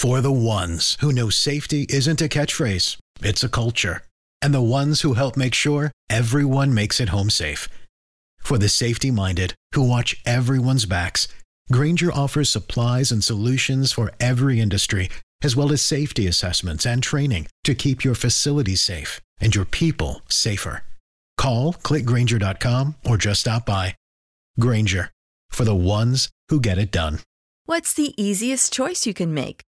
For the ones who know safety isn't a catchphrase, it's a culture. And the ones who help make sure everyone makes it home safe. For the safety minded who watch everyone's backs, Grainger offers supplies and solutions for every industry, as well as safety assessments and training to keep your facilities safe and your people safer. Call clickgrainger.com or just stop by. Grainger for the ones who get it done. What's the easiest choice you can make?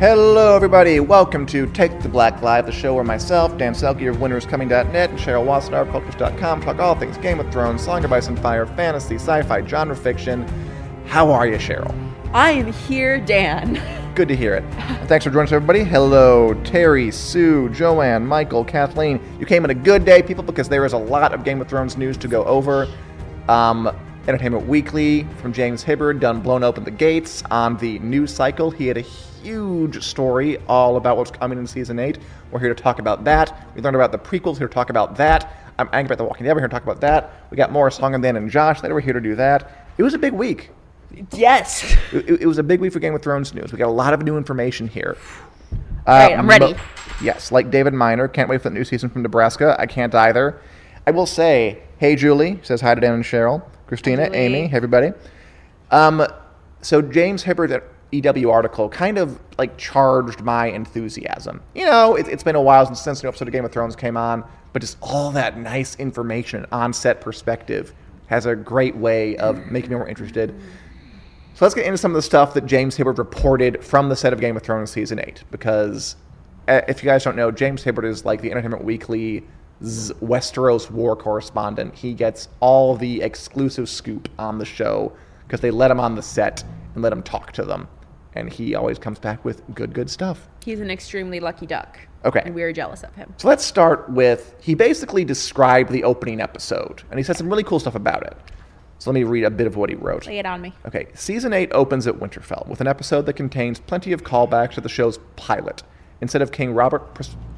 Hello, everybody. Welcome to Take the Black Live, the show where myself, Dan Selcke of WinterIsComing.net, and Cheryl Watson of Culturess.com talk all things Game of Thrones, Song of Ice and Fire, fantasy, sci-fi, genre fiction. How are you, Cheryl? I am here, Dan. Good to hear it. Thanks for joining us, everybody. Hello, Terry, Sue, Joanne, Michael, Kathleen. You came in a good day, people, because there is a lot of Game of Thrones news to go over. Um, Entertainment Weekly from James Hibberd done blown open the gates on the news cycle. He had a huge story all about what's coming in season eight. We're here to talk about that. We learned about the prequels. Here to talk about that. I'm angry about the Walking Dead. We're here to talk about that. We got more Song and Dan and Josh later. We're here to do that. It was a big week. Yes. It, it was a big week for Game of Thrones news. We got a lot of new information here. Uh, right, I'm ready. mo- yes, like David Miner. Can't wait for the new season from Nebraska. I can't either. I will say, hey Julie says hi to Dan and Cheryl, Christina. Amy, everybody. Um, so James Hibberd EW article kind of like charged my enthusiasm. You know, it, it's been a while since since the new episode of Game of Thrones came on, but just all that nice information, on set perspective, has a great way of making me more interested. So let's get into some of the stuff that James Hibberd reported from the set of Game of Thrones season eight, because uh, if you guys don't know, James Hibberd is like the Entertainment Weekly's Westeros war correspondent. He gets all the exclusive scoop on the show because they let him on the set and let him talk to them, and he always comes back with good, good stuff. He's an extremely lucky duck. Okay. And we're jealous of him. So let's start with he basically described the opening episode, and he said some really cool stuff about it. So let me read a bit of what he wrote. Lay it on me. Okay, season 8 opens at Winterfell with an episode that contains plenty of callbacks to the show's pilot. Instead of King Robert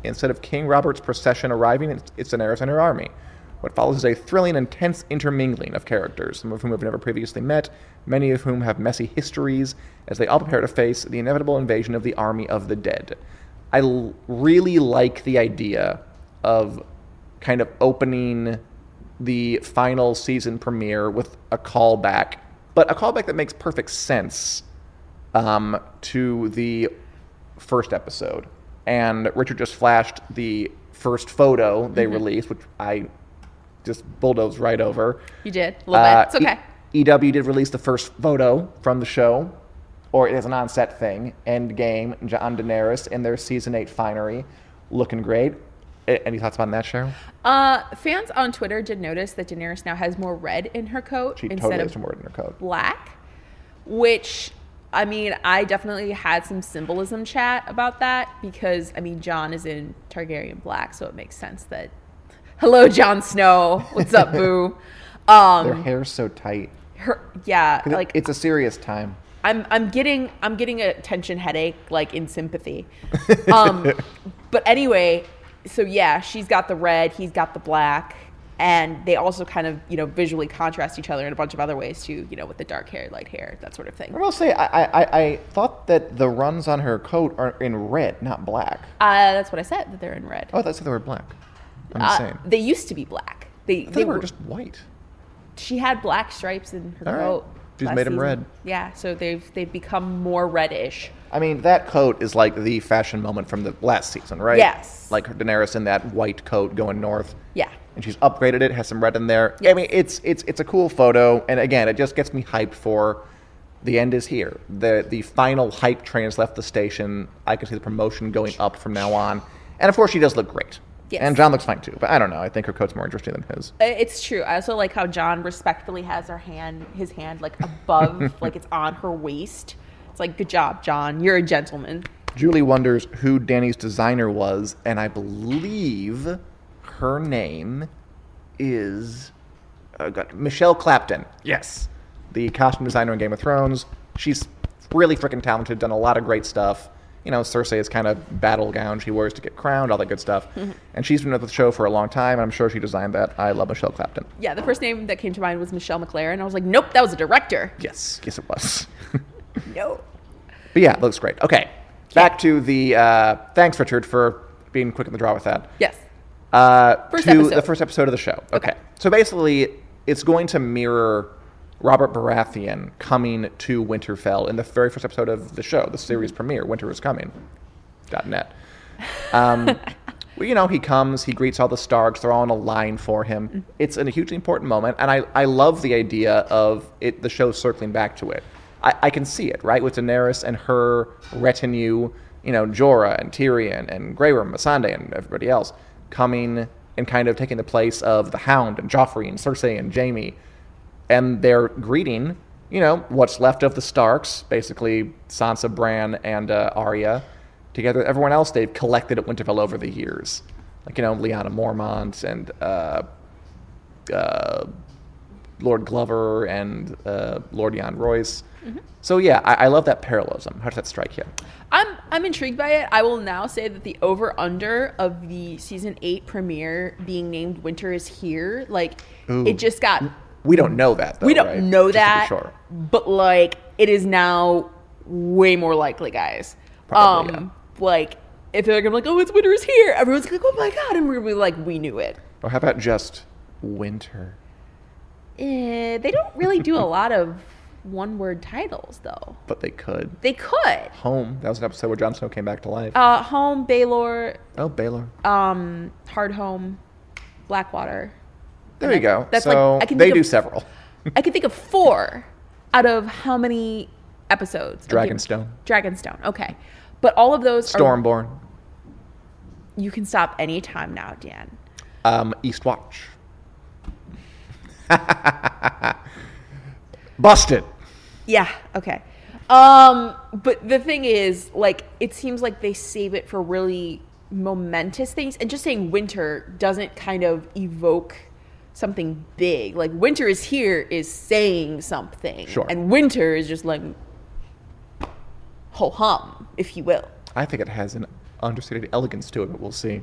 instead of King Robert's procession arriving, it's, Daenerys and her army. What follows is a thrilling, intense intermingling of characters, some of whom have never previously met, many of whom have messy histories, as they all prepare to face the inevitable invasion of the army of the dead. I l- really like the idea of kind of opening the final season premiere with a callback, but a callback that makes perfect sense um, to the first episode. And Richard just flashed the first photo they released, which I just bulldozed right over. You did. A little Uh, bit. It's okay. E- EW did release the first photo from the show, or it is an on-set thing. Endgame, Jon Daenerys in their season eight finery, looking great. Any thoughts on that, Cheryl? Uh, fans on Twitter did notice that Daenerys now has more red in her coat She instead totally of word in her code. black, which I mean, I definitely had some symbolism chat about that because I mean, Jon is in Targaryen black, so it makes sense that. Hello, Jon Snow. What's up, boo? Their Um, hair's so tight. her, yeah, like it's a serious time. I'm I'm getting I'm getting a tension headache like in sympathy. Um, but anyway, so yeah, she's got the red, he's got the black, and they also kind of you know visually contrast each other in a bunch of other ways too. You know, with the dark hair, light hair, that sort of thing. I will say, I, I, I thought that the runs on her coat are in red, not black. Uh, that's what I said that they're in red. Oh, thought they were black. I'm Uh, insane. they used to be black. They, they were were just white. she had black stripes in her All right. coat. She's made them season. red. Yeah, so they've they've become more reddish. I mean, that coat is like the fashion moment from the last season, right? Yes. Like Daenerys in that white coat going north. Yeah. And she's upgraded it, has some red in there. Yeah, I mean, it's it's it's a cool photo, and again, it just gets me hyped for the end is here. The the final hype train has left the station. I can see the promotion going up from now on, and of course, she does look great. Yes. And Jon looks fine too, but I don't know. I think her coat's more interesting than his. It's true. I also like how Jon respectfully has her hand, his hand, like above, like it's on her waist. It's like, good job, Jon. You're a gentleman. Julie wonders who Dany's designer was, and I believe her name is uh, God, Michelle Clapton. Yes, the costume designer in Game of Thrones. She's really freaking talented. Done a lot of great stuff. You know, Cersei is kind of battle gown she wears to get crowned, all that good stuff. And she's been with the show for a long time, and I'm sure she designed that. I love Michelle Clapton. Yeah, the first name that came to mind was Michelle MacLaren. I was like, nope, that was a director. Yes, yes, it was. No. But yeah, it looks great. Okay, back to the. Uh, thanks, Richard, for being quick in the draw with that. Yes. Uh, First to episode. the first episode of the show. Okay. Okay. So basically, it's going to mirror Robert Baratheon coming to Winterfell in the very first episode of the show, the series Mm-hmm. premiere, Winter is Coming. .net. Um, well, you know, he comes, he greets all the Starks, they're all in a line for him. Mm-hmm. It's a hugely important moment, and I, I love the idea of it, the show circling back to it. I, I can see it, right, with Daenerys and her retinue, you know, Jorah and Tyrion and Grey Worm, Missandei and everybody else coming and kind of taking the place of the Hound and Joffrey and Cersei and Jaime. And they're greeting, you know, what's left of the Starks, basically Sansa, Bran, and uh, Arya, together with everyone else they've collected at Winterfell over the years, like you know, Lyanna Mormont and uh, uh, Lord Glover and uh, Lord Yohn Royce. So yeah, I, I love that parallelism. How does that strike you? I'm I'm intrigued by it. I will now say that the over under of the season eight premiere being named Winter is Here, like Ooh. it just got We don't know that. Though, we don't right? know Just to be that, sure. but like it is now way more likely, guys. Probably, um, like if they're gonna be like, oh, it's Winter is Here, everyone's go, oh my god, and we're gonna be like, we knew it. Or how about just Winter? Eh, they don't really do a lot of one word titles though. But they could. They could. Home. That was an episode where Jon Snow came back to life. Uh, home, Baelor, oh, Baelor. um, Hard Home, Blackwater. There And you go. that's like- I can they do of- several. I can think of four out of how many episodes? of Game- Dragonstone. Dragonstone. Okay, but all of those are. Stormborn. You can stop anytime now, Dan. Um, Eastwatch. Busted. Yeah. Okay. Um, but the thing is, like, it seems like they save it for really momentous things, and just saying winter doesn't kind of evoke something big. Like, winter is here is saying something, Sure. and winter is just like ho hum, if you will. I think it has an understated elegance to it, but we'll see.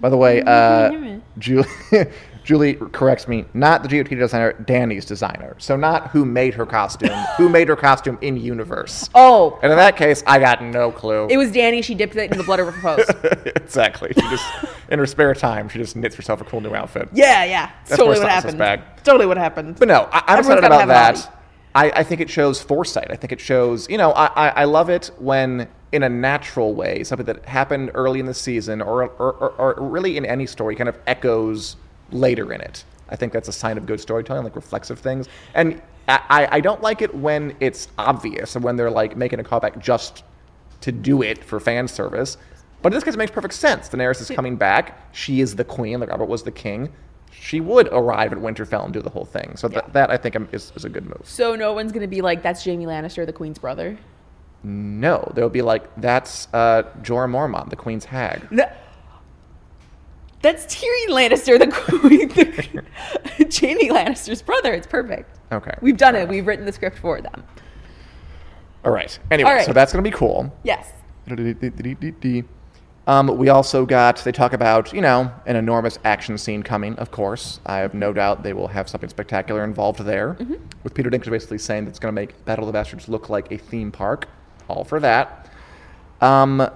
By the way, uh, Julie, Julie corrects me. Not the GOT designer, Dany's designer. So not who made her costume, who made her costume in universe. Oh, And in that case, I got no clue. it was Dany. She dipped it in the blood of her post. exactly. She just, in her spare time, she just knits herself a cool new outfit. Yeah, yeah. That's totally what happened. back. Totally what happened. But no, I, I'm excited about that. I, I think it shows foresight. I think it shows, you know, I, I, I love it when, in a natural way, something that happened early in the season or, or, or, or really in any story kind of echoes later in it. I think that's a sign of good storytelling, like reflexive things. And I, I- don't like it when it's obvious and when they're like making a callback just to do it for fan service. But in this case, it makes perfect sense. Daenerys is coming back. She is the queen, like Robert was the king. She would arrive at Winterfell and do the whole thing. So that, that I think um, is, is a good move. so no one's gonna be like, "That's Jaime Lannister, the Queen's brother." No, they'll be like, that's uh, Jorah Mormont, the queen's hag. No. That's Tyrion Lannister, the Queen, the, Jaime Lannister's brother. It's perfect. Okay. We've done it. We've written the script for them. All right. Anyway, All right. so that's going to be cool. Yes. Um, we also got, they talk about, you know, an enormous action scene coming, of course. I have no doubt they will have something spectacular involved there. With Peter Dinklage basically saying that it's going to make Battle of the Bastards look like a theme park. All for that. Um,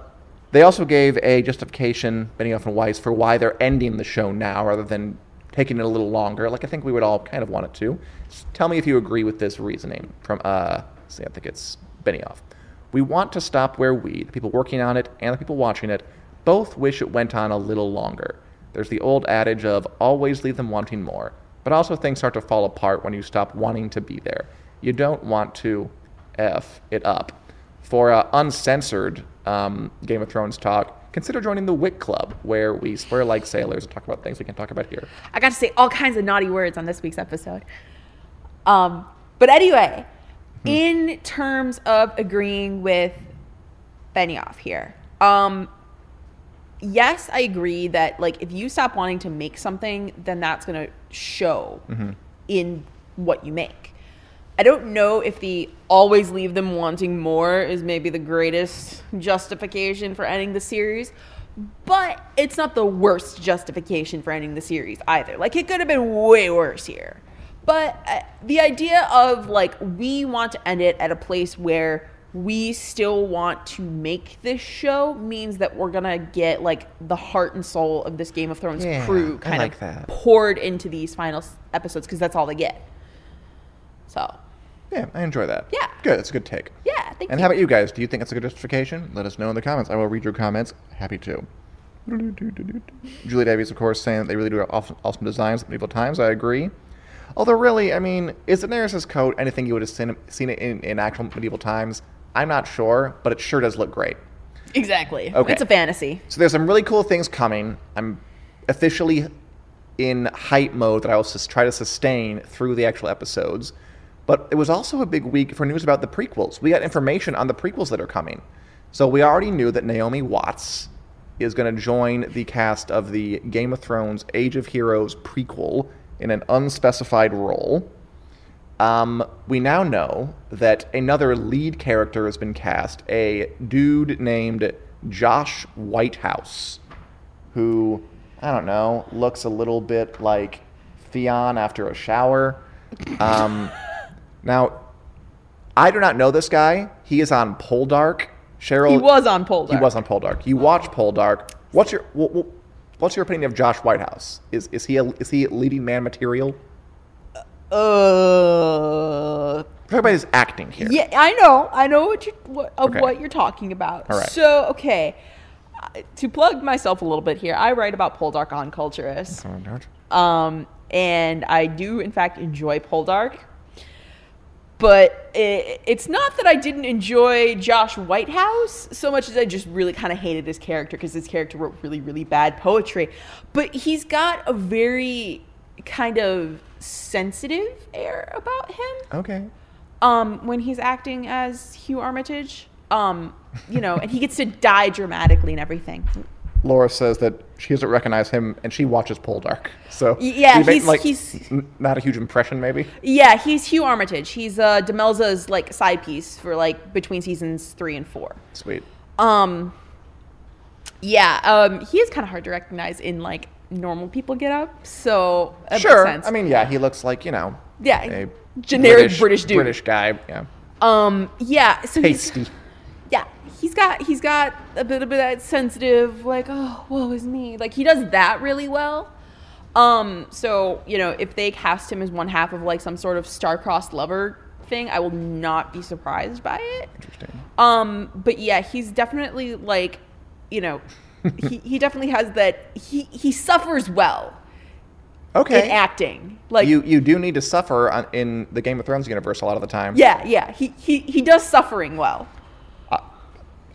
they also gave a justification, Benioff and Weiss, for why they're ending the show now rather than taking it a little longer. Like I think we would all kind of want it to. S- tell me if you agree with this reasoning from, uh, see, I think it's Benioff. We want to stop where we, the people working on it and the people watching it, both wish it went on a little longer. There's the old adage of always leave them wanting more, but also things start to fall apart when you stop wanting to be there. You don't want to F it up. For uh, uncensored um, Game of Thrones talk, consider joining the Wick Club, where we swear like sailors and talk about things we can talk about here. I got to say all kinds of naughty words on this week's episode. Um, but anyway, in terms of agreeing with Benioff here, um, yes, I agree that like if you stop wanting to make something, then that's going to show in what you make. I don't know if the always leave them wanting more is maybe the greatest justification for ending the series, but it's not the worst justification for ending the series either. Like it could have been way worse here. But uh, the idea of like we want to end it at a place where we still want to make this show means that we're gonna get like the heart and soul of this Game of Thrones Yeah, crew kind like of that. poured into these final episodes because that's all they get. So Yeah, I enjoy that. Yeah. Good. It's a good take. yeah, thank you. And you. how about you guys? Do you think it's a good justification? Let us know in the comments. I will read your comments. Happy to. Julie Davies, of course, saying that they really do have awesome, awesome designs at medieval times. I agree. Although, really, I mean, is Daenerys' coat anything you would have seen, seen it in, in actual medieval times? I'm not sure, but it sure does look great. exactly. Okay. It's a fantasy. So there's some really cool things coming. I'm officially in hype mode that I will sus- try to sustain through the actual episodes. But it was also a big week for news about the prequels. We got information on the prequels that are coming. So we already knew that Naomi Watts is going to join the cast of the Game of Thrones Age of Heroes prequel in an unspecified role. Um, we now know that another lead character has been cast, a dude named Josh Whitehouse, who, I don't know, looks a little bit like Theon after a shower. Um, now, I do not know this guy. He is on Poldark. Cheryl, He was on Poldark. He was on Poldark. You watch Poldark. What's your wh- wh- what's your opinion of Josh Whitehouse? Is is he a, is he leading man material? Uh, Talk about his acting here. yeah, I know. I know what you what, of Okay. what you're talking about. All right. So, okay, uh, to plug myself a little bit here, I write about Poldark on Culturess. Um, and I do, in fact, enjoy Poldark. But it, it's not that I didn't enjoy Josh Whitehouse so much as I just really kind of hated his character because his character wrote really, really bad poetry. But he's got a very kind of sensitive air about him Okay. um, when he's acting as Hugh Armitage. Um, you know, and he gets to die dramatically and everything. Laura says that she doesn't recognize him, and she watches Poldark. So yeah, make, he's- like, he's- not a huge impression, maybe. Yeah, he's Hugh Armitage. He's uh, Demelza's like side piece for like between seasons three and four. Sweet. Um, yeah, um, he is kind of hard to recognize in like normal people get up. So that makes Sure. sense. I mean, yeah, he looks like you know, Yeah, a generic British dude. British guy. Yeah, um, yeah. So he's tasty. yeah, he's got he's got a bit of that sensitive, like, oh, woe is me. Like he does that really well. Um, so you know, if they cast him as one half of like some sort of star-crossed lover thing, I will not be surprised by it. Interesting. Um, but yeah, he's definitely like, you know, he, he definitely has that he he suffers well Okay. in acting. Like you you do need to suffer on, in the Game of Thrones universe a lot of the time. yeah, yeah, he he he does suffering well.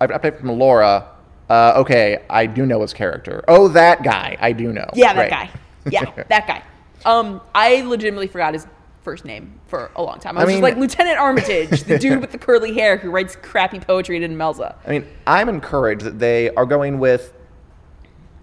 I've update from Laura. Uh, okay, I do know his character. Oh, that guy. I do know. Yeah, that Great. guy. Yeah, that guy. Um, I legitimately forgot his first name for a long time. I I was mean- just like Lieutenant Armitage, the dude with the curly hair who writes crappy poetry in Melza. I mean, I'm encouraged that they are going with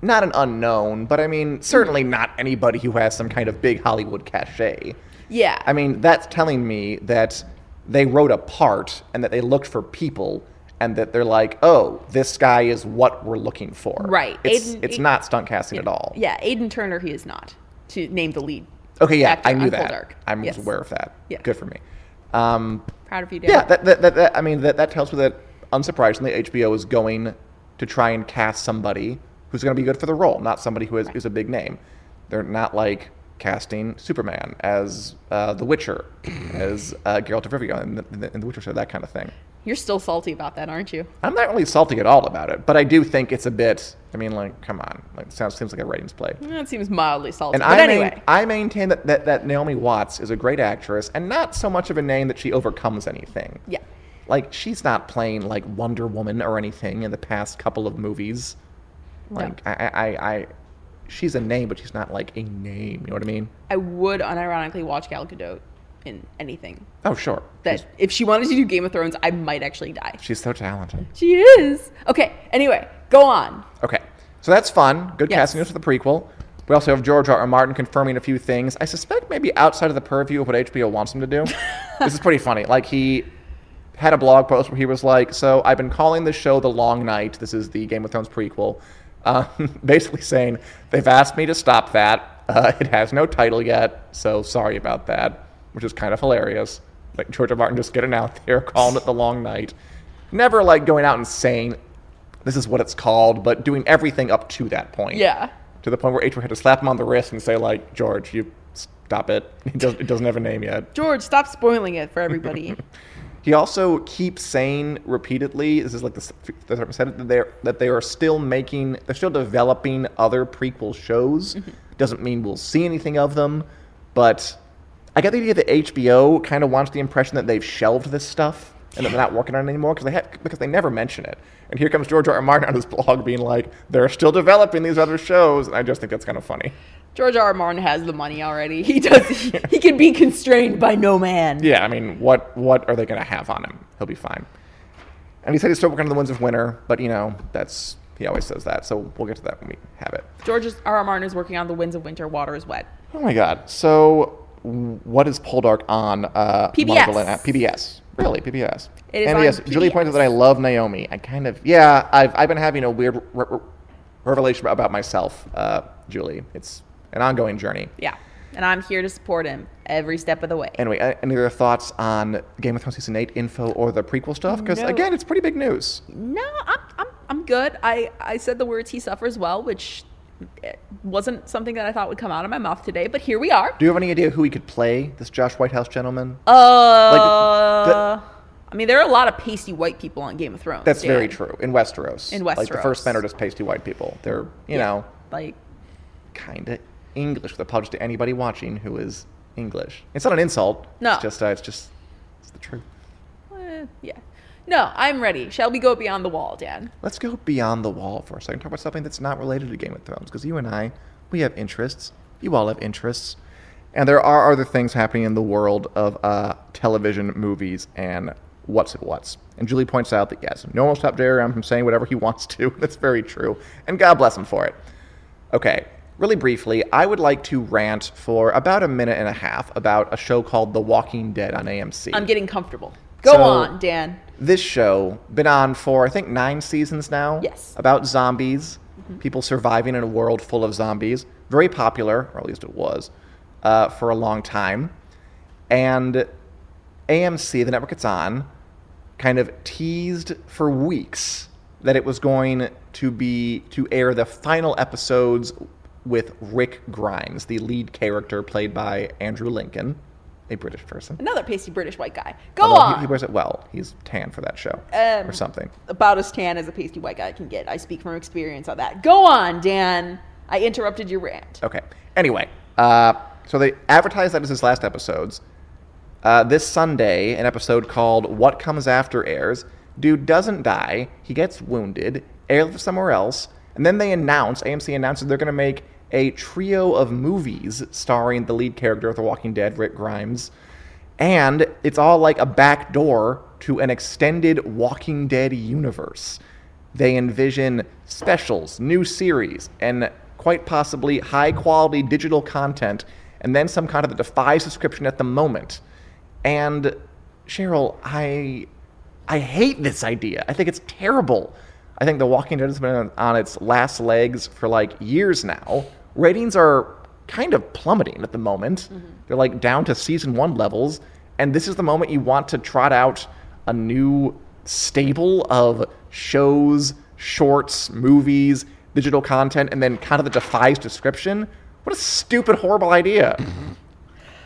not an unknown, but I mean, certainly not anybody who has some kind of big Hollywood cachet. Yeah. I mean, that's telling me that they wrote a part and that they looked for people and that they're like, oh, this guy is what we're looking for. Right. It's, Aiden- it's A- not stunt casting at all. Yeah, Aidan Turner, he is not to name the lead. Okay, yeah, I knew that. I was Yes. aware of that. Yeah. Good for me. Um, Proud of you, Dan. yeah, that, that, that, that, I mean, that, that tells me that, unsurprisingly, HBO is going to try and cast somebody who's going to be good for the role, not somebody who is, is a big name. They're not like casting Superman as uh, The Witcher, as uh, Geralt of Rivia in the, in the, in the Witcher show, that kind of thing. You're still salty about that, aren't you? I'm not really salty at all about it, but I do think it's a bit. I mean, like, come on, like, sounds seems like a ratings play. That seems mildly salty. And but I, anyway, main, I maintain that, that that Naomi Watts is a great actress, and not so much of a name that she overcomes anything. yeah. Like she's not playing like Wonder Woman or anything in the past couple of movies. Like I, I, I, she's a name, but she's not like a name. You know what I mean? I would unironically watch Gal Gadot in anything. Oh sure. That she's, if she wanted to do Game of Thrones, I might actually die. she's so talented. She is. Okay. Anyway, go on. Okay, so that's fun. Good Yes. casting news for the prequel. We also have George R. R. Martin confirming a few things. I suspect maybe outside of the purview of what HBO wants him to do. this is pretty funny. Like he had a blog post where he was like, "So I've been calling this show The Long Night. This is the Game of Thrones prequel." Uh, basically saying they've asked me to stop that. Uh, it has no title yet, so sorry about that. Which is kind of hilarious. Like George. Martin just getting out there calling it The Long Night. Never like going out and saying this is what it's called, but doing everything up to that point. Yeah. To the point where HBO had to slap him on the wrist and say, like, George, you stop it. It doesn't, it doesn't have a name yet. George, stop spoiling it for everybody. He also keeps saying repeatedly, this is like the the said that they're that they are still making, they're still developing other prequel shows. Mm-hmm. Doesn't mean we'll see anything of them, but I get the idea that HBO kind of wants the impression that they've shelved this stuff and that they're not working on it anymore because they have, because they never mention it. And here comes George R. R. Martin on his blog being like, they're still developing these other shows, and I just think that's kind of funny. George R. R. Martin has the money already. He does. He, he can be constrained by no man. Yeah, I mean, what what are they going to have on him? He'll be fine. And he said he's still working on the Winds of Winter, but you know, that's he always says that. So we'll get to that when we have it. George R. R. Martin is working on the Winds of Winter. Water is wet. Oh my God! So what is Poldark on? Uh, PBS. Uh, PBS. Really, PBS. It is and yes, Julie pointed out that I love Naomi. I kind of yeah. I've I've been having a weird re- re- revelation about myself, uh, Julie. It's an ongoing journey. Yeah. And I'm here to support him every step of the way. Anyway, uh, any other thoughts on Game of Thrones season eight info or the prequel stuff? Because No. again, it's pretty big news. No, I'm, I'm, I'm good. I, I said the words he suffers well, which eh, wasn't something that I thought would come out of my mouth today, but here we are. Do you have any idea who he could play? This Josh Whitehouse gentleman? Uh, I mean, there are a lot of pasty white people on Game of Thrones. That's Dan. very true. In Westeros. In Westeros, Like the first men are just pasty white people. They're, you Yeah. know, Like, kind of English with apologies to anybody watching who is English. It's not an insult. No. It's just, uh, it's just, it's the truth. eh, yeah. No, I'm ready. Shall we go beyond the wall, Dan? Let's go beyond the wall for a second. Talk about something that's not related to Game of Thrones. Because you and I, we have interests. You all have interests. And there are other things happening in the world of uh, television, movies, and what's it what's. And Julie points out that yes, no one will stop Jerry from saying whatever he wants to. That's very true. And God bless him for it. Okay, really briefly, I would like to rant for about a minute and a half about a show called The Walking Dead on AMC. I'm getting comfortable. Go So- on, Dan. this show been on for I think nine seasons now. Yes. About zombies, people surviving in a world full of zombies. Very popular, or at least it was, uh, for a long time. And AMC, the network it's on, kind of teased for weeks that it was going to be to air the final episodes with Rick Grimes, the lead character played by Andrew Lincoln, a British person. Another pasty British white guy. Go Although on. He, he wears it well. He's tan for that show Um, or something. About as tan as a pasty white guy can get. I speak from experience on that. Go on, Dan. I interrupted your rant. Okay. Anyway, uh, so they advertised that as his last episodes. Uh, this Sunday, an episode called "What Comes After" airs. Dude doesn't die. He gets wounded, airlifted somewhere else, and then they announce AMC announces they're going to make a trio of movies starring the lead character of The Walking Dead, Rick Grimes, and it's all like a back door to an extended Walking Dead universe. They envision specials, new series, and quite possibly high quality digital content, and then some content that defies subscription at the moment. And Cheryl, I I hate this idea. I think it's terrible. I think The Walking Dead has been on, its last legs for like years now. Ratings are kind of plummeting at the moment. Mm-hmm. They're like down to season one levels. And this is the moment you want to trot out a new stable of shows, shorts, movies, digital content, and then kind of that defies description. What a stupid, horrible idea. Mm-hmm.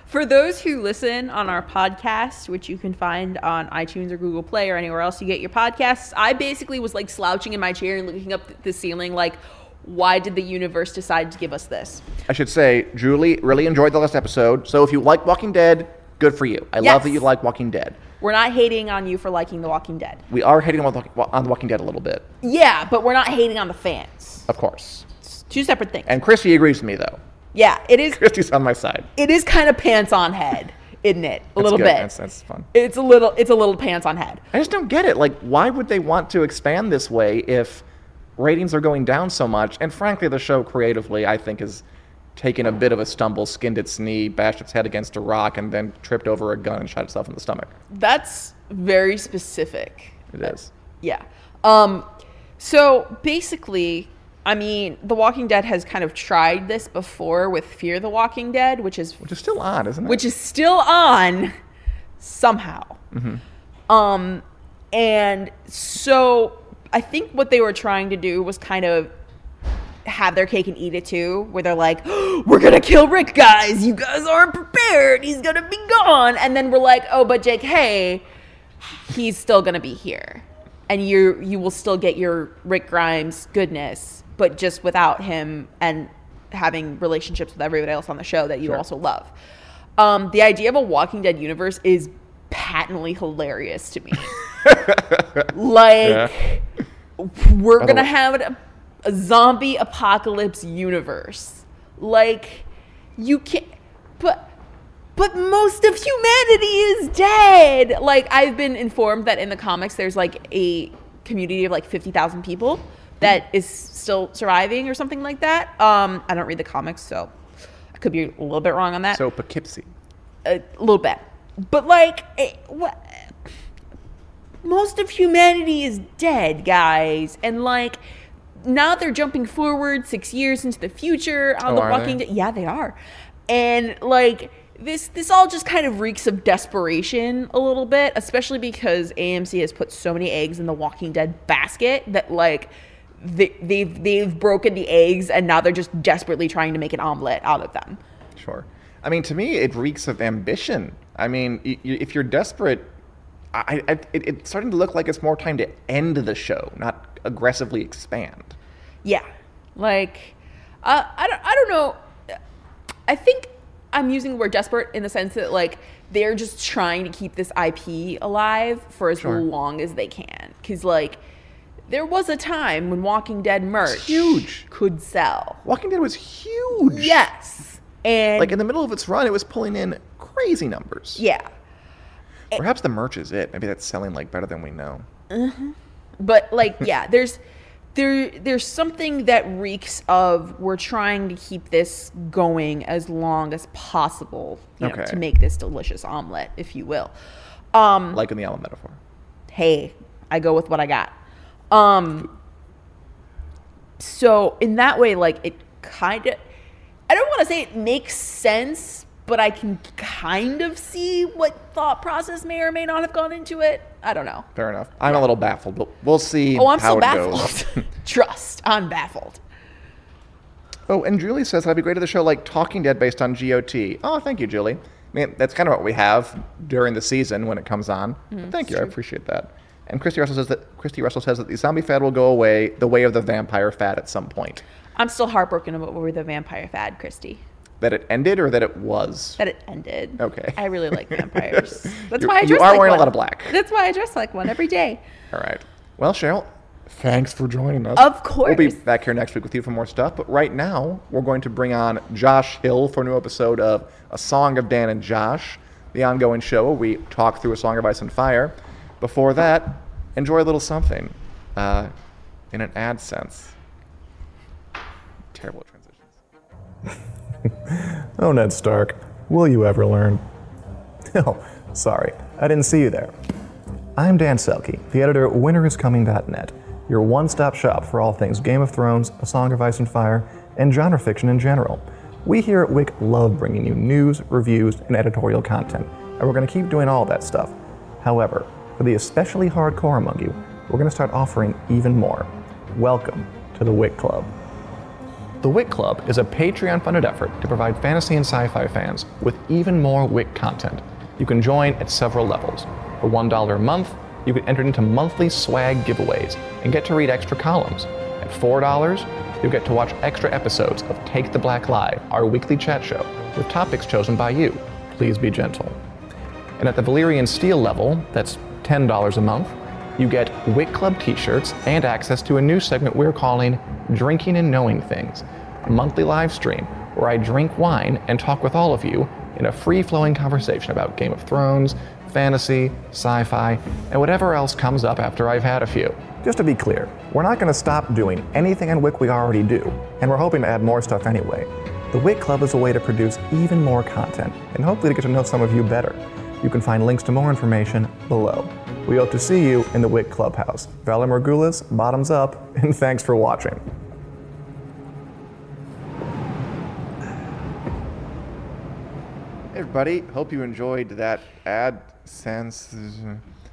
For those who listen on our podcast, which you can find on iTunes or Google Play or anywhere else you get your podcasts, I basically was like slouching in my chair and looking up the ceiling, like, why did the universe decide to give us this? I should say, Julie really enjoyed the last episode. So if you like Walking Dead, good for you. I love that you like Walking Dead. We're not hating on you for liking The Walking Dead. We are hating on on The Walking Dead a little bit, Yeah, but we're not hating on the fans. of course. It's two separate things. And Christy agrees with me, though. Yeah, it is. Christy's on my side. It is kind of pants on head, isn't it? A little good. bit. That's, that's fun. It's a little. It's a little pants on head. I just don't get it. Like, why would they want to expand this way if ratings are going down so much? And frankly, the show creatively, I think, has taken a bit of a stumble, skinned its knee, bashed its head against a rock, and then tripped over a gun and shot itself in the stomach. That's very specific. It is. Yeah. Um, so basically, I mean, The Walking Dead has kind of tried this before with Fear the Walking Dead, which is Which is still on, isn't it? which is still on somehow. Um, and so I think what they were trying to do was kind of have their cake and eat it too, where they're like, "We're gonna kill Rick, guys. You guys aren't prepared. He's gonna be gone." And then we're like, "Oh, but Jake, hey, he's still gonna be here, and you you will still get your Rick Grimes goodness, but just without him and having relationships with everybody else on the show that you Sure. also love." Um, the idea of a Walking Dead universe is patently hilarious to me. like we're gonna have a, a zombie apocalypse universe. Like you can't, but but most of humanity is dead. Like I've been informed that in the comics, there's like a community of like fifty thousand people that is still surviving or something like that. Um, I don't read the comics, so I could be a little bit wrong on that so Poughkeepsie. a little bit. But like, it, what, most of humanity is dead, guys, and like now they're jumping forward six years into the future on Oh, the Walking? Dead. Yeah, they are, and like this this all just kind of reeks of desperation a little bit, especially because AMC has put so many eggs in the Walking Dead basket that like. They, they've they've broken the eggs and now they're just desperately trying to make an omelet out of them. Sure. I mean, to me, it reeks of ambition. I mean, y- y- if you're desperate, I, I, it, it's starting to look like it's more time to end the show, not aggressively expand. Yeah, like uh, I don't I don't know. I think I'm using the word desperate in the sense that like they're just trying to keep this IP alive for as Sure. long as they can. Because like there was a time when Walking Dead merch huge. could sell. Walking Dead was huge. Yes, and Like in the middle of its run, it was pulling in crazy numbers. yeah, Perhaps the merch is it. Maybe that's selling like better than we know. but like yeah there's there there's something that reeks of we're trying to keep this going as long as possible you know, Okay. to make this delicious omelet if you will um Like in the Allen metaphor. hey i go with what i got um so in that way like it kind of i don't want to say it makes sense but i can kind of see what thought process may or may not have gone into it i don't know Fair enough. I'm a little baffled, but we'll see Oh, I'm how it baffled. Trust, I'm baffled. Oh, and Julie says that'd be great at the show like Talking Dead based on GOT. Oh, thank you, Julie. I mean, that's kind of what we have during the season when it comes on. Mm, thank you, I appreciate that. And Christy Russell says that Christy Russell says that the zombie fad will go away the way of the vampire fad at some point. I'm still heartbroken about where the vampire fad, Christy. That it ended or that it was. That it ended. Okay. I really like vampires. That's why I you dress are like wearing a one. lot of black. That's why I dress like one every day. All right. Well, Cheryl, thanks for joining us. Of course. We'll be back here next week with you for more stuff. But right now, we're going to bring on Josh Hill for a new episode of A Song of Dan and Josh, the ongoing show where we talk through a song of ice and fire. Before that, enjoy a little something uh, in an ad sense. Terrible transitions. Oh, Ned Stark, will you ever learn? Oh, sorry, I didn't see you there. I'm Dan Selcke, the editor at winteriscoming.net, your one stop shop for all things Game of Thrones, A Song of Ice and Fire, and genre fiction in general. We here at Wick love bringing you news, reviews, and editorial content, and we're going to keep doing all that stuff. However, for the especially hardcore among you, we're going to start offering even more. Welcome to the Wick Club. The Wick Club is a Patreon funded effort to provide fantasy and sci fi fans with even more Wick content. You can join at several levels. For $1 a month, you can enter into monthly swag giveaways and get to read extra columns. At $4, you'll get to watch extra episodes of Take the Black Live, our weekly chat show, with topics chosen by you. Please be gentle. And at the Valyrian Steel level, that's $10 a month, you get Wick Club t shirts and access to a new segment we're calling Drinking and Knowing Things, a monthly live stream where I drink wine and talk with all of you in a free flowing conversation about Game of Thrones, fantasy, sci fi, and whatever else comes up after I've had a few. Just to be clear, we're not going to stop doing anything in Wick we already do, and we're hoping to add more stuff anyway. The Wick Club is a way to produce even more content, and hopefully to get to know some of you better. You can find links to more information below. We hope to see you in the Wick Clubhouse. Valar Morgulis, bottoms up, and thanks for watching. Hey everybody, hope you enjoyed that ad sense.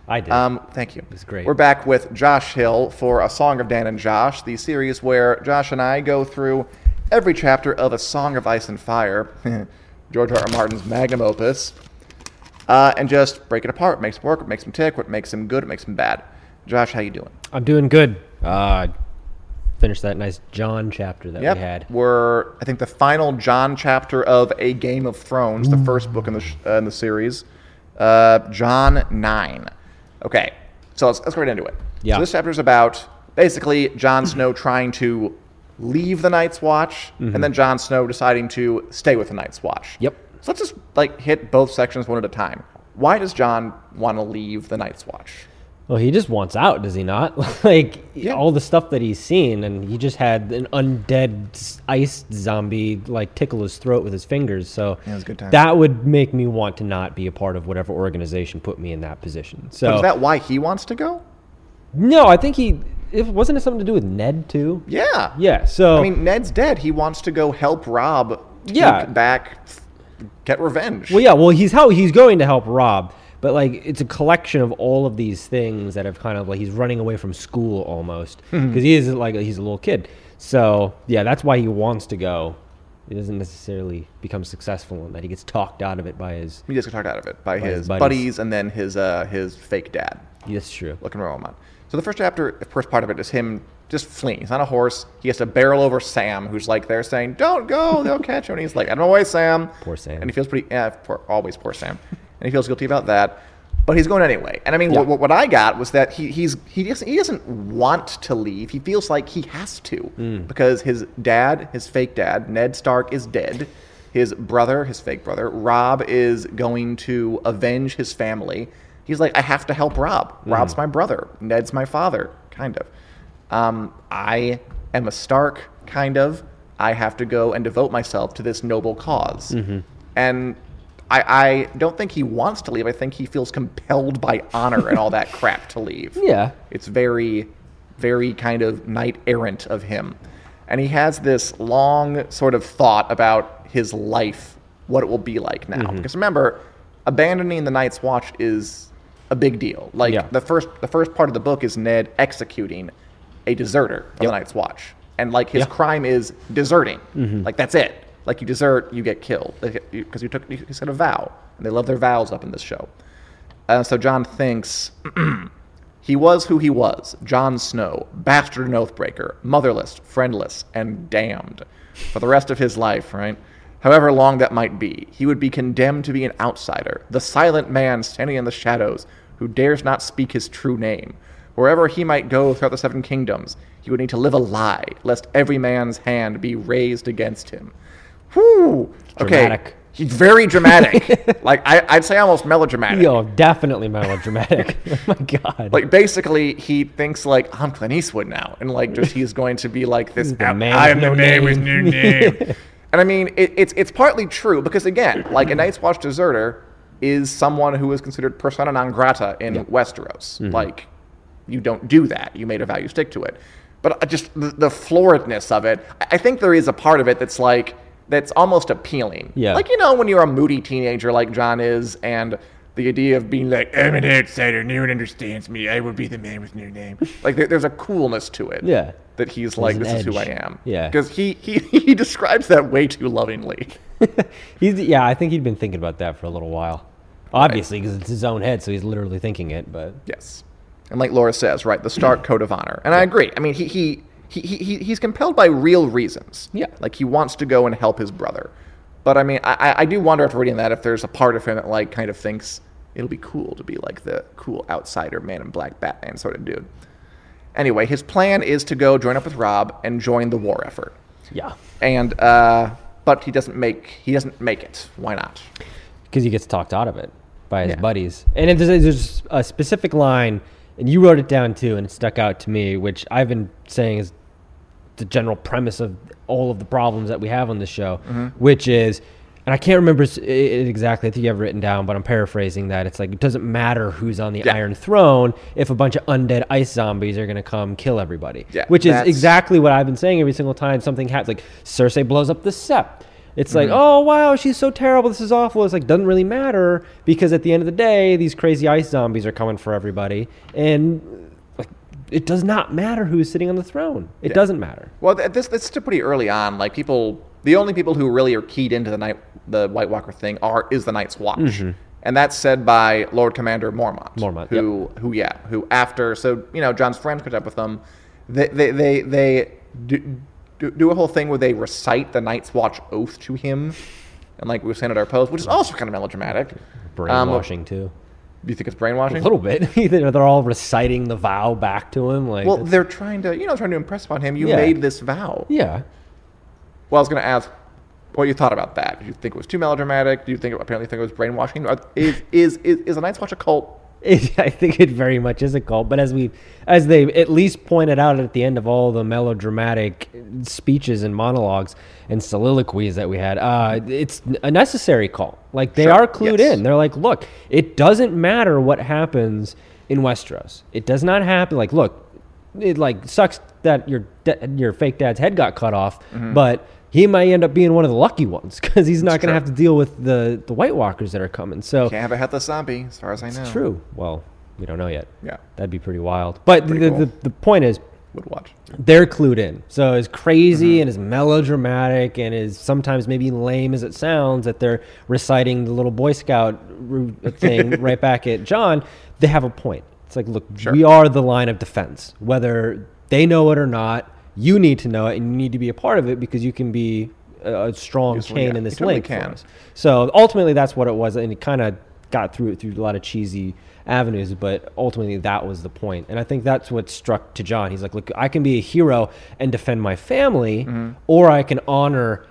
I did. Um, thank you. It was great. We're back with Josh Hill for A Song of Dan and Josh, the series where Josh and I go through every chapter of A Song of Ice and Fire, George R. R. Martin's magnum opus, uh, and just break it apart. What makes it work, what makes him tick, what makes him good, what makes him bad. Josh, how you doing? I'm doing good. Uh, finished that nice Jon chapter that Yep. we had. We're, I think, the final Jon chapter of A Game of Thrones, the first book in the, sh- uh, in the series. Uh, Jon 9. Okay, so let's, let's get right into it. Yeah. So this chapter is about basically Jon Snow trying to leave the Night's Watch, and then Jon Snow deciding to stay with the Night's Watch. Mm-hmm. Yep. So let's just like hit both sections one at a time. Why does Jon want to leave the Night's Watch? Well, he just wants out, does he not? like Yeah. all the stuff that he's seen, and he just had an undead ice zombie like tickle his throat with his fingers. So Yeah, it was a good time. that would make me want to not be a part of whatever organization put me in that position. So But is that why he wants to go? no, I think he. It wasn't it something to do with Ned too? Yeah. Yeah. So I mean, Ned's dead. He wants to go help Robb Yeah. back, get revenge. Well, yeah. Well, he's how he's going to help Robb, but like it's a collection of all of these things that have kind of like he's running away from school almost because he is like he's a little kid. So yeah, that's why he wants to go. He doesn't necessarily become successful in that. He gets talked out of it by his. He gets talked out of it by, By his his buddies. buddies. and then his uh, his fake dad, That's true. looking Roman. So the first chapter, the first part of it is him just fleeing. He's on a horse. He has to barrel over Sam, who's like there saying, "Don't go, they'll catch you." And he's like, "I don't know why, Sam." Poor Sam. And he feels pretty, yeah, poor, always poor Sam. And he feels guilty about that. But he's going anyway. And I mean, Yeah. what, what I got was that he, he's he doesn't, he doesn't want to leave. He feels like he has to Hmm. because his dad, his fake dad, Ned Stark, is dead. His brother, his fake brother, Robb, is going to avenge his family. He's like, I have to help Robb. Robb's my brother. Ned's my father, kind of. Um, I am a Stark, kind of. I have to go and devote myself to this noble because And I, I don't think he wants to leave. I think he feels compelled by honor and all that crap to leave. Yeah. It's very, very kind of knight errant of him. And he has this long sort of thought about his life, what it will be like now. Because remember, abandoning the Night's Watch is a big deal. Like Yeah. the first the first part of the book is Ned executing a deserter of the Night's Watch. And like his. Mm-hmm. crime is deserting. Like that's it. Like you desert, you get killed because you took you said a vow, and they love their vows up in this show. Uh, so Jon thinks he was who he was Jon Snow, bastard and oathbreaker, motherless, friendless, and damned for the rest of his life, right? However long that might be, he would be condemned to be an outsider, the silent man standing in the shadows who dares not speak his true name. Wherever he might go throughout the seven kingdoms, he would need to live a lie, lest every man's hand be raised against him. Whew. Okay. He's very dramatic. like I, I'd say almost melodramatic. Yo, definitely melodramatic. oh my god. Like basically, he thinks like I'm Clint Eastwood now, and like just he's going to be like this. "I- am no man with name." no name. and I mean, it, it's it's partly true because again, like a Night's Watch deserter is someone who is considered persona non grata in Westeros. Mm-hmm. Like, you don't do that. You made a you stick to it. But uh, just the, the floridness of it, I- think there is a part of it that's like, that's almost appealing. Yeah. Like, you know, when you're a moody teenager like Jon is, and the idea of being like, I'm an outsider, no one understands me, I will be the man with no name. like, there, there's a coolness to it. Yeah. That he's like, this is who I am. Yeah. Because he, he, he describes that way too lovingly. He's yeah, I think he'd been thinking about that for a little while. Obviously, because it's his own head, so he's literally thinking it. But Yes. And like Laura says, right, the Stark Code of Honor. And I agree. I mean, he, he, he, he, he's compelled by real reasons. Yeah. Like he wants to go and help his brother. But I mean, I, I- do wonder after reading that if there's a part of him that like kind of thinks it'll be cool to be like the cool outsider man in black Batman sort of dude. Anyway, his plan is to go join up with Robb and join the war effort. yeah, And uh, but he doesn't make he doesn't make it. Why not? because he gets talked out of it by his Yeah. buddies. And there's a specific line, and you wrote it down too, and it stuck out to me, which I've been saying is the general premise of all of the problems that we have on this show, Mm-hmm. which is, and I can't remember it exactly. I think you have written down, but I'm paraphrasing that. It's like it doesn't matter who's on the Yeah. Iron Throne if a bunch of undead ice zombies are going to come kill everybody. Yeah, which is exactly what I've been saying every single time something happens. Like Cersei blows up the Sept. It's like, Mm-hmm. oh wow, she's so terrible. This is awful. It's like doesn't really matter because at the end of the day, these crazy ice zombies are coming for everybody, and like it does not matter who's sitting on the throne. It doesn't matter. Well, th- this this is still pretty early on. Like people, the only people who really are keyed into the night the White Walker thing are is the Night's Watch, and that's said by Lord Commander Mormont. Mm-hmm. Mormont, who who yeah, who after so you know Jon's friends catch up with them, they they they, they do, do, do a whole thing where they recite the Night's Watch oath to him, and like we were saying at our post, which is also kind of melodramatic. Um, Brainwashing too. do you think it's brainwashing? A little bit. they're they're all reciting the vow back to him. Like, Well, they're trying to you know trying to impress upon him. You Yeah. made this vow. yeah. Well, I was going to ask what you thought about that. Did you think it was too melodramatic? Do you think apparently think it was brainwashing? Is is is, is a Night's Watch a cult? It, I think it very much is a cult, but as we, as they at least pointed out at the end of all the melodramatic speeches and monologues and soliloquies that we had, uh, it's a necessary cult. Like they Sure, are clued yes. in. They're like, look, it doesn't matter what happens in Westeros. It does not happen. Like, look, it like sucks that your da- your fake dad's head got cut off, but he might end up being one of the lucky ones because he's not going to have to deal with the the White Walkers that are coming. So Can't have a headless zombie, as far as I know. it's true. Well, we don't know yet. Yeah. That'd be pretty wild. But the, Pretty the, cool. the point is, Would watch. they're clued in. So as crazy Mm-hmm. and as melodramatic and as sometimes maybe lame as it sounds that they're reciting the little Boy Scout thing right back at Jon, they have a point. It's like, look, Sure. we are the line of defense. Whether they know it or not, you need to know it and you need to be a part of it because you can be a, a strong chain yeah, in this totally link can. for us. So ultimately, that's what it was, and it kind of got through it through a lot of cheesy avenues, but ultimately that was the point. And I think that's what struck to Jon. He's like, look, I can be a hero and defend my family, Mm-hmm. or I can honor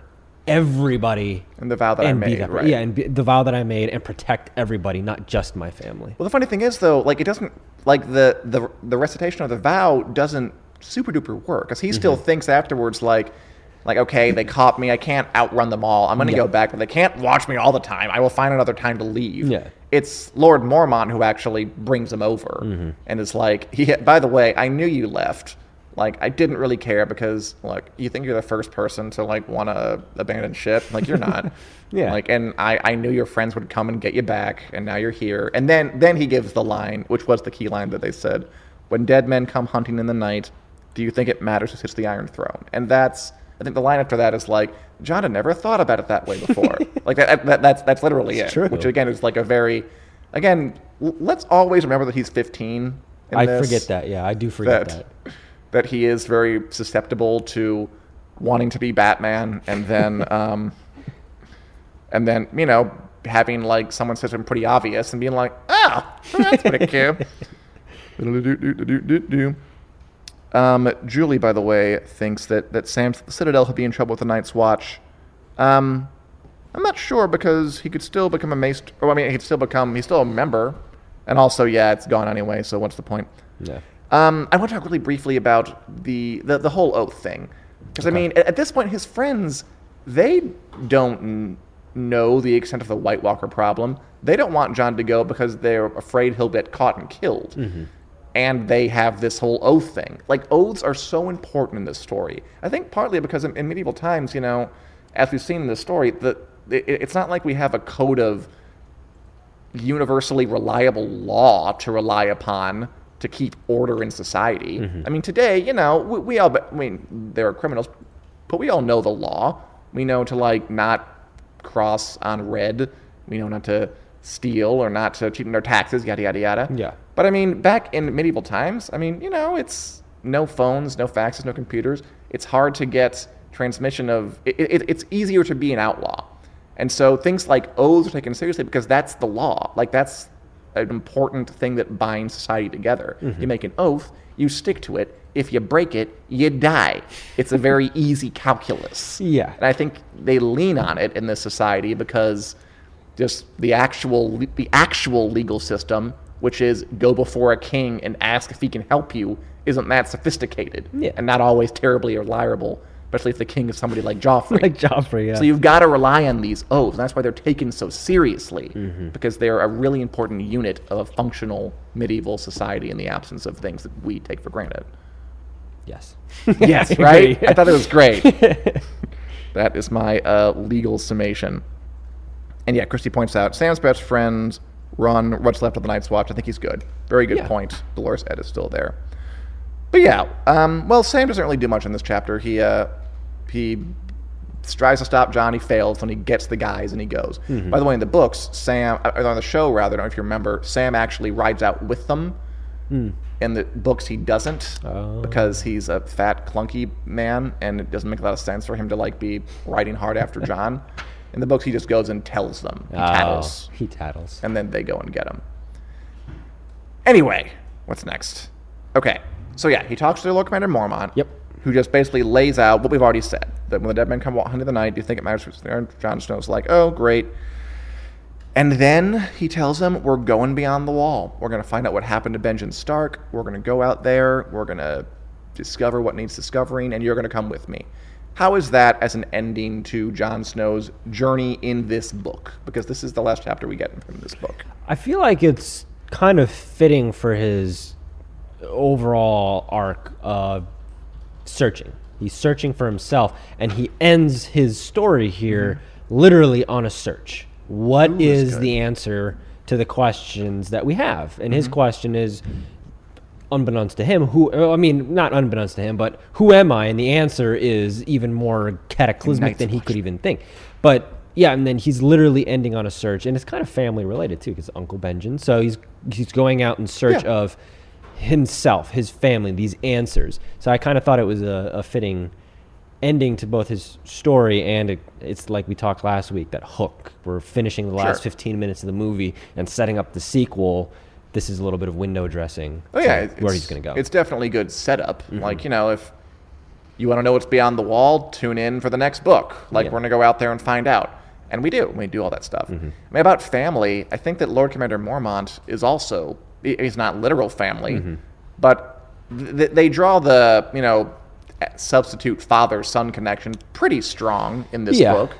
everybody And the vow that I made, that, right. yeah, and be, the vow that I made and protect everybody, not just my family. Well, the funny thing is, though, like it doesn't like the the the recitation of the vow doesn't super duper work because he Mm-hmm. still thinks afterwards like. Like okay, they caught me. I can't outrun them all. I'm gonna Yeah. go back, but they can't watch me all the time. I will find another time to leave. Yeah. it's Lord Mormont who actually brings him over Mm-hmm. and it's like, he. By the way, I knew you left. Like I didn't really care because like you think you're the first person to like want to abandon ship. Like you're not. Yeah. Like and I, I knew your friends would come and get you back, and now you're here. And then then he gives the line, which was the key line that they said, "When dead men come hunting in the night, do you think it matters who sits the Iron Throne?" And that's I think the line after that is like, Jon had never thought about it that way before. like that, that that's that's literally it. true. Which again is like a very, again, let's always remember that he's 15. in I this, forget that. Yeah, I do forget that. that that he is very susceptible to wanting to be Batman, and then um, and then you know having like someone say something pretty obvious and being like, oh, that's pretty cute. Um, Julie, by the way, thinks that that Sam the Citadel could be in trouble with the Night's Watch. Um, I'm not sure because he could still become a mace. Or I mean, he'd still become. He's still a member, and also, yeah, it's gone anyway. So what's the point? Yeah. Um, I want to talk really briefly about the the, the whole oath thing, because I mean, at, at this point, his friends they don't know the extent of the White Walker problem. They don't want Jon to go because they're afraid he'll get caught and killed. And they have this whole oath thing. Like, oaths are so important in this story. I think partly because in, in medieval times, you know, as we've seen in this story, the, it, it's not like we have a code of universally reliable law to rely upon to keep order in society. Mm-hmm. I mean, today, you know, we, we all, I mean, there are criminals, but we all know the law. We know to like not cross on red. We know not to steal or not to cheat their taxes, yada yada yada. Yeah. But I mean, back in medieval times, I mean, you know, it's no phones, no faxes, no computers. It's hard to get transmission of. It, it, it's easier to be an outlaw, and so things like oaths are taken seriously because that's the law. Like that's an important thing that binds society together. Mm-hmm. You make an oath, you stick to it. If you break it, you die. It's a very easy calculus. Yeah. And I think they lean on it in this society because just the actual the actual legal system, which is go before a king and ask if he can help you, isn't that sophisticated Yeah. and not always terribly reliable, especially if the king is somebody like Joffrey. Like Joffrey, yeah. So you've got to rely on these oaths. and That's why they're taken so seriously Mm-hmm. because they're a really important unit of a functional medieval society in the absence of things that we take for granted. yes. Yes, right? I thought it was great. that is my uh, legal summation. And yeah, Christy points out Sam's best friends run what's left of the Night's Watch. I think he's good. Very good Yeah. point. Dolorous Edd is still there. But yeah, um, well, Sam doesn't really do much in this chapter. He uh, he tries to stop Jon. He fails. Then he gets the guys and he goes. Mm-hmm. By the way, in the books, Sam uh, on the show rather, I don't know if you remember, Sam actually rides out with them. In the books, he doesn't. Oh. because he's a fat, clunky man, and it doesn't make a lot of sense for him to like be riding hard after Jon. In the books, he just goes and tells them. He oh. tattles, Oh, he tattles. and then they go and get him. Anyway, what's next? Okay, so yeah, he talks to the Lord Commander Mormont. Yep. Who just basically lays out what we've already said that when the dead men come walking into the night, do you think it matters? Jon Snow's like, oh, great. And then he tells them, We're going beyond the wall. We're going to find out what happened to Benjamin Stark. We're going to go out there. We're going to discover what needs discovering, and you're going to come with me. How is that as an ending to Jon Snow's journey in this book? Because this is the last chapter we get from this book. I feel like it's kind of fitting for his overall arc of searching. He's searching for himself, and he ends his story here mm-hmm. literally on a search. What is the answer to the questions that we have? And his mm-hmm. question is unbeknownst to him, who uh, I mean, not unbeknownst to him, but who am I? And the answer is even more cataclysmic than he could even think. But yeah, and then he's literally ending on a search, and it's kind of family related too, because Uncle Benjamin. So he's he's going out in search Yeah. of himself, his family, these answers. So I kind of thought it was a, a fitting ending to both his story and it, it's like we talked last week that hook. We're finishing the last Sure. 15 minutes of the movie and setting up the sequel. This is a little bit of window dressing. Oh yeah, where he's going to go. Mm-hmm. It's definitely good setup. Like you know, if you want to know what's beyond the wall, tune in for the next book. Like Yeah. we're gonna go out there and find out, and we do. We do all that stuff. Mm-hmm. I mean, about family, I think that Lord Commander Mormont is also he- he's not literal family, Mm-hmm. but th- they draw the you know substitute father son connection pretty strong in this Yeah. book.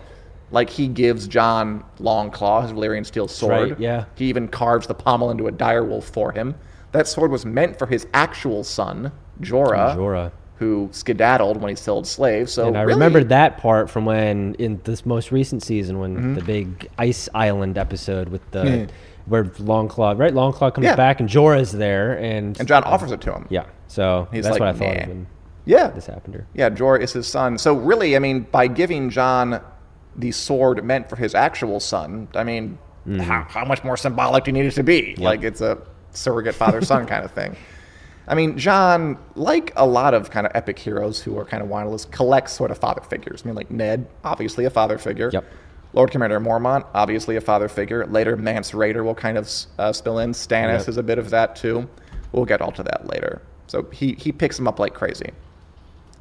Like he gives Jon Longclaw his Valyrian steel sword. right, yeah. He even carves the pommel into a direwolf for him. That sword was meant for his actual son, Jorah, Jorah. who skedaddled when he sold slaves. So And I really- remembered that part from when in this most recent season when Mm-hmm. the big ice island episode with the where Longclaw right Longclaw comes Yeah. back and Jorah's there and, And Jon offers it to him. yeah so He's that's like, what I thought "Nah." when Yeah. this happened here. Yeah, Jorah is his son. So really, I mean, by giving Jon the sword meant for his actual son, I mean, Mm-hmm. how, how much more symbolic do you need it to be? Like it's a surrogate father-son kind of thing. I mean, Jon, like a lot of kind of epic heroes who are kind of windless, collects sort of father figures. I mean, like Ned, obviously a father figure. Yep. Lord Commander Mormont, obviously a father figure. Later, Mance Rayder will kind of uh, spill in. Stannis Yep. is a bit of that too. We'll get all to that later. So he, he picks them up like crazy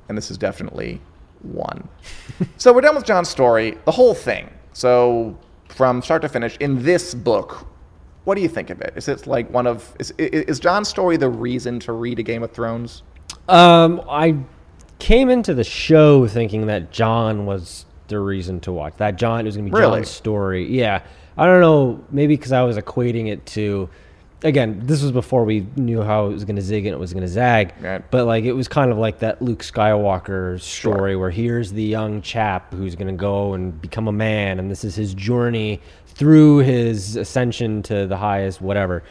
and this is definitely one. so we're done with Jon's story, the whole thing. So from start to finish, in this book, what do you think of it? Is it like one of is is Jon's story the reason to read a Game of Thrones? Um, I came into the show thinking that Jon was the reason to watch. That Jon it was gonna be Really? Jon's story. Yeah, I don't know. Maybe because I was equating it to. Again, this was before we knew how it was going to zig and it was going to zag. Right. But like, it was kind of like that Luke Skywalker story where here's the young chap who's going to go and become a man, and this is his journey through his ascension to the highest, whatever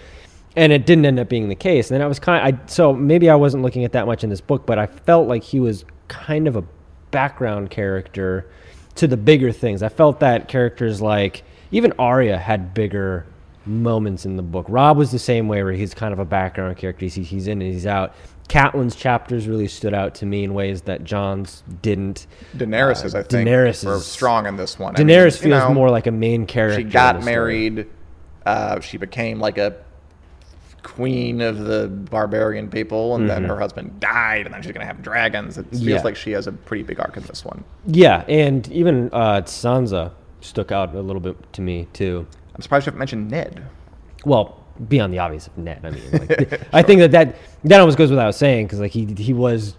and it didn't end up being the case. And then I was kind of, I, so maybe I wasn't looking at that much in this book, but I felt like he was kind of a background character to the bigger things. I felt that characters like even Arya had bigger moments in the book. Robb was the same way, where he's kind of a background character. He's, he's in and he's out. Catelyn's chapters really stood out to me in ways that Jon's didn't. Daenerys is, I think, Daenerys were is- strong in this one. I mean, Daenerys feels know, more like a main character. She got married. Uh, she became like a queen of the barbarian people, and then her husband died, and then she's gonna have dragons. It feels Mm-hmm. Yeah. like she has a pretty big arc in this one. Yeah, and even uh, Sansa stuck out a little bit to me too. I'm surprised you haven't mentioned Ned. Well, beyond the obvious of Ned, I mean, like, I think that that that almost goes without saying because like he he was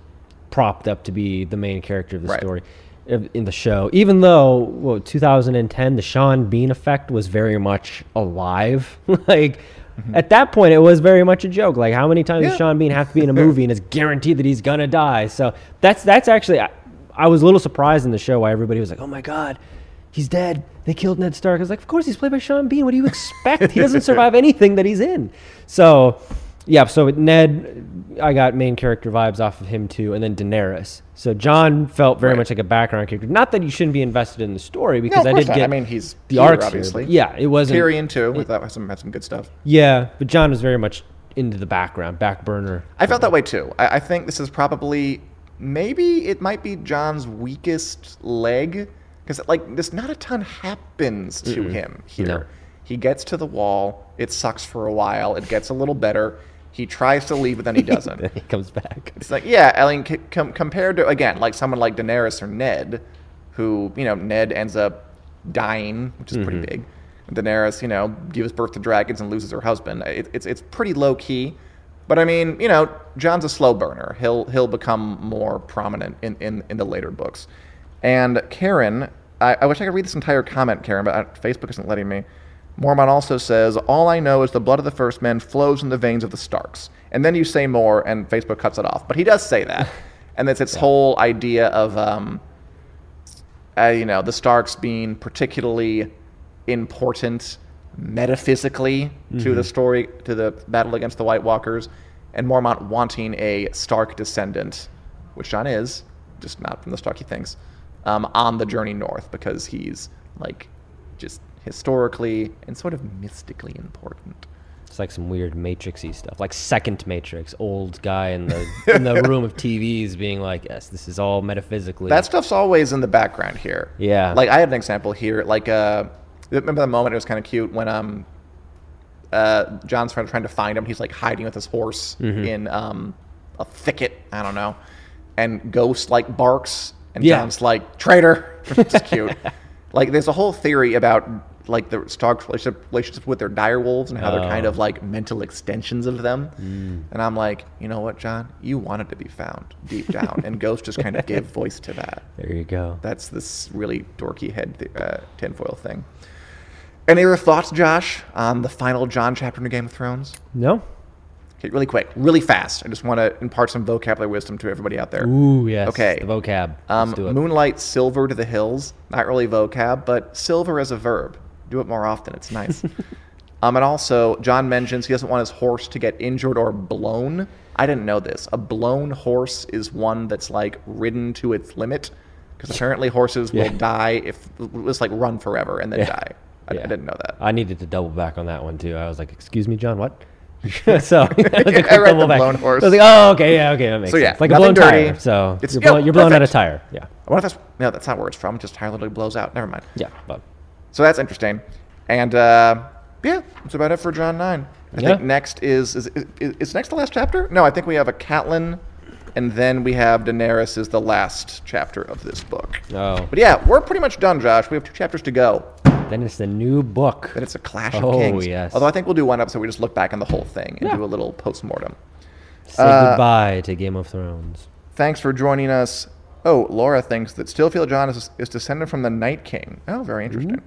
propped up to be the main character of the Right. story in the show. Even though well, 2010, the Sean Bean effect was very much alive. like mm-hmm. at that point, it was very much a joke. Like how many times Yeah. does Sean Bean have to be in a movie and it's guaranteed that he's gonna die? So that's that's actually. I, I was a little surprised in the show why everybody was like, "Oh my god, he's dead. They killed Ned Stark." I was like, "Of course, he's played by Sean Bean. What do you expect? he doesn't survive anything that he's in." So, yeah. So with Ned, I got main character vibes off of him too, and then Daenerys. So Jon felt very Right. much like a background character. Not that you shouldn't be invested in the story because of I did not. get. I mean, he's the Peter, arcs here, obviously. but yeah, it wasn't. Tyrion too. We thought had some had some good stuff. Yeah, but Jon was very much into the background, back burner. I felt that way too. I, I think this is probably maybe it might be Jon's weakest leg because like there's not a ton happens to him here. No. He gets to the wall. It sucks for a while. It gets a little better. He tries to leave, but then he doesn't. Then he comes back. It's like, yeah, I mean, c- com- compared to again, like someone like Daenerys or Ned, who you know, Ned ends up dying, which is pretty mm-hmm. big. Daenerys, you know, gives birth to dragons and loses her husband. It, it's it's pretty low key, but I mean, you know, Jon's a slow burner. He'll he'll become more prominent in in, in the later books. And Karen, I, I wish I could read this entire comment, Karen, but uh, Facebook isn't letting me. Mormont also says, All I know is the blood of the first men flows in the veins of the Starks. And then you say more, and Facebook cuts it off. But he does say that. and it's its whole idea of, um, uh, you know, the Starks being particularly important metaphysically to the story, to the battle against the White Walkers, and Mormont wanting a Stark descendant, which Jon is, just not from the Stark he thinks, um, on the journey north because he's like just historically and sort of mystically important. It's like some weird Matrixy stuff, like second Matrix, old guy in the in the room of TVs being like, "Yes, this is all metaphysically." That stuff's always in the background here. Yeah. Like I had an example here. Like uh, remember the moment? It was kind of cute when um, uh, Jon's trying trying to find him. He's like hiding with his horse Mm-hmm. in um, a thicket. I don't know. And Ghost like barks, and Yeah. Jon's like traitor. Is cute. like there's a whole theory about like the Stark's relationship, relationship with their dire wolves and how they're kind Oh. of like mental extensions of them. Mm. And I'm like, you know what, Jon? You wanted to be found deep down, and Ghost just kind of gave voice to that. there you go. That's this really dorky head th- uh, tinfoil thing. Any other thoughts, Josh, on the final Jon chapter in Game of Thrones? No. Okay, really quick, really fast. I just want to impart some vocabulary wisdom to everybody out there. Ooh, yes. Okay. The vocab. Um, Let's do it. moonlight silver to the hills. Not really vocab, but silver as a verb. Do it more often. It's nice. um, and also, Jon mentions he doesn't want his horse to get injured or blown. I didn't know this. A blown horse is one that's like ridden to its limit, because apparently horses Yeah. will die if it's like run forever and then Yeah. die. I, I didn't know that. I needed to double back on that one too. I was like, "Excuse me, Jon, what?" so I, had to I quick read double the back. blown horse. I was like, "Oh, okay, yeah, okay, that makes So, yeah, sense." Like a blown tire. So It's- you're, yeah, blow, you're blowing out a tire. Yeah, I wonder if that's no, that's not where it's from. Just tire literally blows out. Never mind. yeah, but So that's interesting. And uh, yeah, that's about it for Jon 9. I Yeah. think next is, is, is, is next the last chapter? No, I think we have a Catelyn, and then we have Daenerys is the last chapter of this book. oh, But yeah, we're pretty much done, Josh. We have two chapters to go. Then it's the new book. Then it's a Clash of Oh, Kings. yes. Although I think we'll do one episode where we just look back on the whole thing and Yeah. do a little post mortem. Say uh, goodbye to Game of Thrones. Thanks for joining us Oh, Laura thinks that Stillfield Jon is, is descended from the Night King. Oh, very interesting.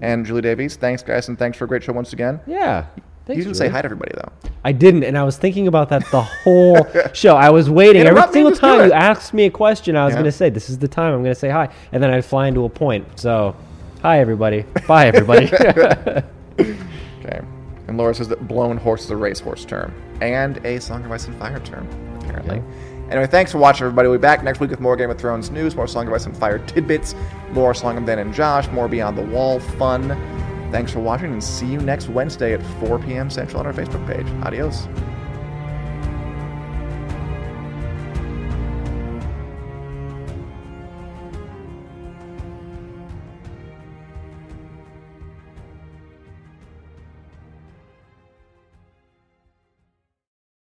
And Julie Davies, thanks guys, and thanks for a great show once again. Yeah. Thanks, you didn't say hi to everybody though. I didn't, and I was thinking about that the whole show. I was waiting. Every single time you asked me a question, I was Yeah. going to say, "This is the time I'm going to say hi," and then I'd fly into a point. So, hi everybody. Bye everybody. Okay. And Laura says that blown horse is a racehorse term and a Song of Ice and Fire term, apparently. Anyway, thanks for watching, everybody. We'll be back next week with more Game of Thrones news, more Song of Ice and Fire tidbits, more Song of Ben and Josh, more Beyond the Wall fun. Thanks for watching, and see you next Wednesday at 4 p.m. Central on our Facebook page. Adios.